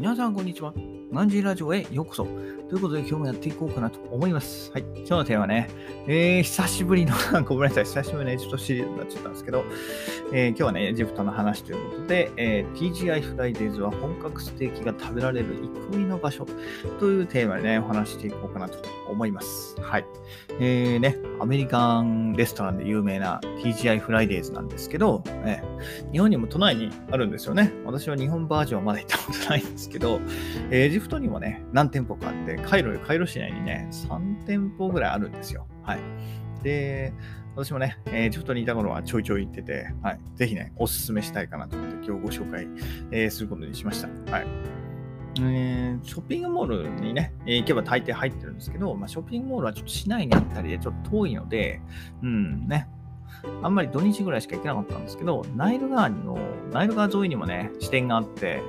皆さん、こんにちは。ガンジーラジオへようこそ。ということで、今日もやっていこうかなと思います。はい。今日のテーマはね、えー、久しぶりの、ごめんなさい、久しぶりのエジプトシリーズになっちゃったんですけど、えー、今日はね、エジプトの話ということで、えー、TGI フライデーズは本格ステーキが食べられる憩いの場所というテーマでね、お話していこうかなと思います。はい。えー、ね、アメリカンレストランで有名な TGI フライデーズなんですけど、え、日本にも都内にあるんですよね。私は日本バージョンはまだ行ったことないんですけどえ、エジプトにもね、何店舗かあって、カイロ、カイロ市内にね、3店舗ぐらいあるんですよ。はい。で、私もね、エジプトにいた頃はちょいちょい行ってて、はい。ぜひね、おすすめしたいかなと思って今日ご紹介、えーすることにしました。はい。えーショッピングモールにね、えー行けば大抵入ってるんですけど、まあ、ショッピングモールはちょっと市内にあったりでちょっと遠いので、うん、ね、あんまり土日ぐらいしか行けなかったんですけど、ナイル川の、ナイル川沿いにもね、支店があって、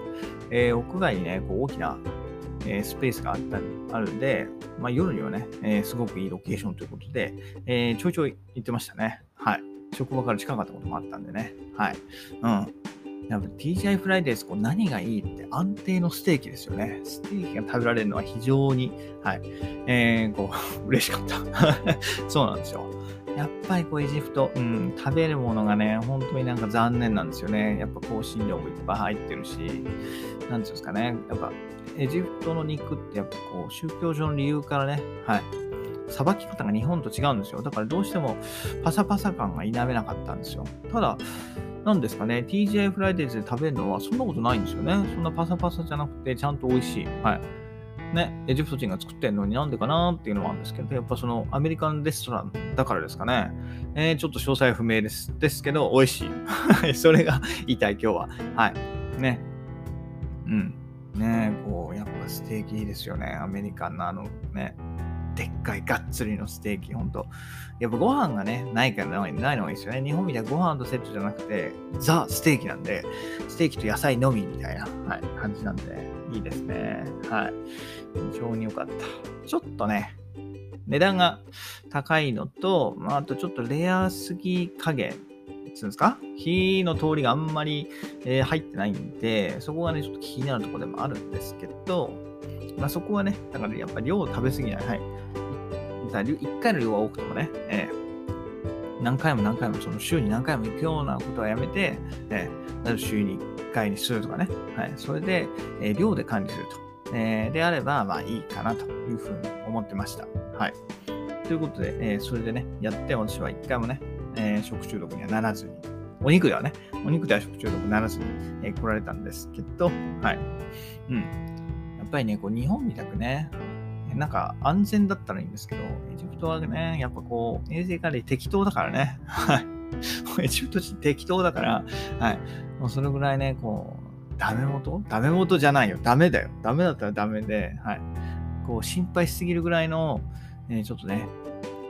えー屋外にね、こう大きな、えースペースがあったり、あるんで、まあ、夜にはね、えーすごくいいロケーションということで、えーちょいちょい行ってましたね。はい。職場から近かったこともあったんでね。はい。うん。やっぱ TGI Fridays、こう何がいいって安定のステーキですよね。ステーキが食べられるのは非常に、はい。えー、こう、嬉しかった。そうなんですよ。やっぱりこうエジプト、うん、食べるものがね、本当になんか残念なんですよね。やっぱ香辛料もいっぱい入ってるし、なんていうんですかね。やっぱエジプトの肉ってやっぱこう宗教上の理由からね、はい。さばき方が日本と違うんですよ。だからどうしてもパサパサ感が否めなかったんですよ。ただ、なんですかね、TGI フライデーズで食べるのはそんなことないんですよね。そんなパサパサじゃなくて、ちゃんと美味しい。はい。ね、エジプト人が作ってんのになんでかなっていうのはあるんですけど、やっぱそのアメリカンレストランだからですかね。えーちょっと詳細不明です。ですけど、美味しい。はいそれが言いたい今日は。はい。ね。うん。ねこう、やっぱステーキいいですよね。アメリカンのあのね、でっかいがっつりのステーキ、ほんと。やっぱご飯がね、ないからないないのがいいですよね。日本みたいにご飯とセットじゃなくて、ザ・ステーキなんで、ステーキと野菜のみみたいな、はい、感じなんで、いいですね。はい。非常に良かった。ちょっとね、値段が高いのと、ま、あとちょっとレアすぎ加減、つうんですか？火の通りがあんまり、えー入ってないんで、そこがね、ちょっと気になるところでもあるんですけど、まあそこはね、だからやっぱり量を食べ過ぎない。はい。だ1回の量は多くてもね、えー何回も何回も、その週に何回も行くようなことはやめて、えー、週に1回にするとかね。はい。それで、えー量で管理すると。えーであれば、まあいいかなというふうに思ってました。はい。ということで、えーそれでね、やって私は1回もね、えー食中毒にはならずに、お肉ではね、お肉では食中毒にならずに、えー来られたんですけど、はい。うん。やっぱりね、こう日本みたくね、なんか安全だったらいいんですけど、エジプトはね、やっぱこう、衛生管理適当だからね。はい。エジプト人適当だから、はい。もうそれぐらいね、こう、ダメ元？ダメ元じゃないよ。ダメだよ。ダメだったらダメで、はい。こう、心配しすぎるぐらいの、えーちょっとね、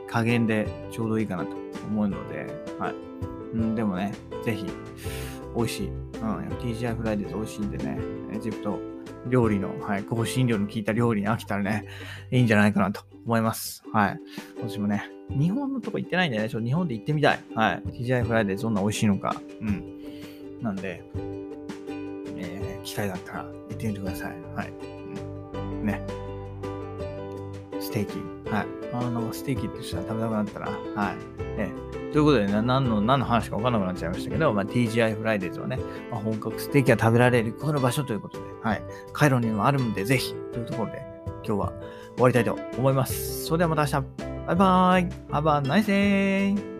加減でちょうどいいかなと思うので、はい。うん、でもね、ぜひ、美味しい。うん、TGI フライデーズ美味しいんでね、エジプト料理の、はい、香辛料の効いた料理に飽きたらね、いいんじゃないかなと思います。はい。私もね、日本のとこ行ってないんでね、ちょっと日本で行ってみたい。はい。TGI フライデーズどんな美味しいのか。うん。なんで、えー機会があったら行ってみてください。はい。ね。ステーキ。はい。あの、ステーキってしたら食べたくなったら、はい。ねということで、ね、何の、何の話か分かんなくなっちゃいましたけど、まあ、TGI Fridays はね、まあ、本格ステーキが食べられるこの場所ということで、はい。カイロにもあるんで、ぜひ、というところで、今日は終わりたいと思います。それではまた明日。バイバイ。Have a nice day.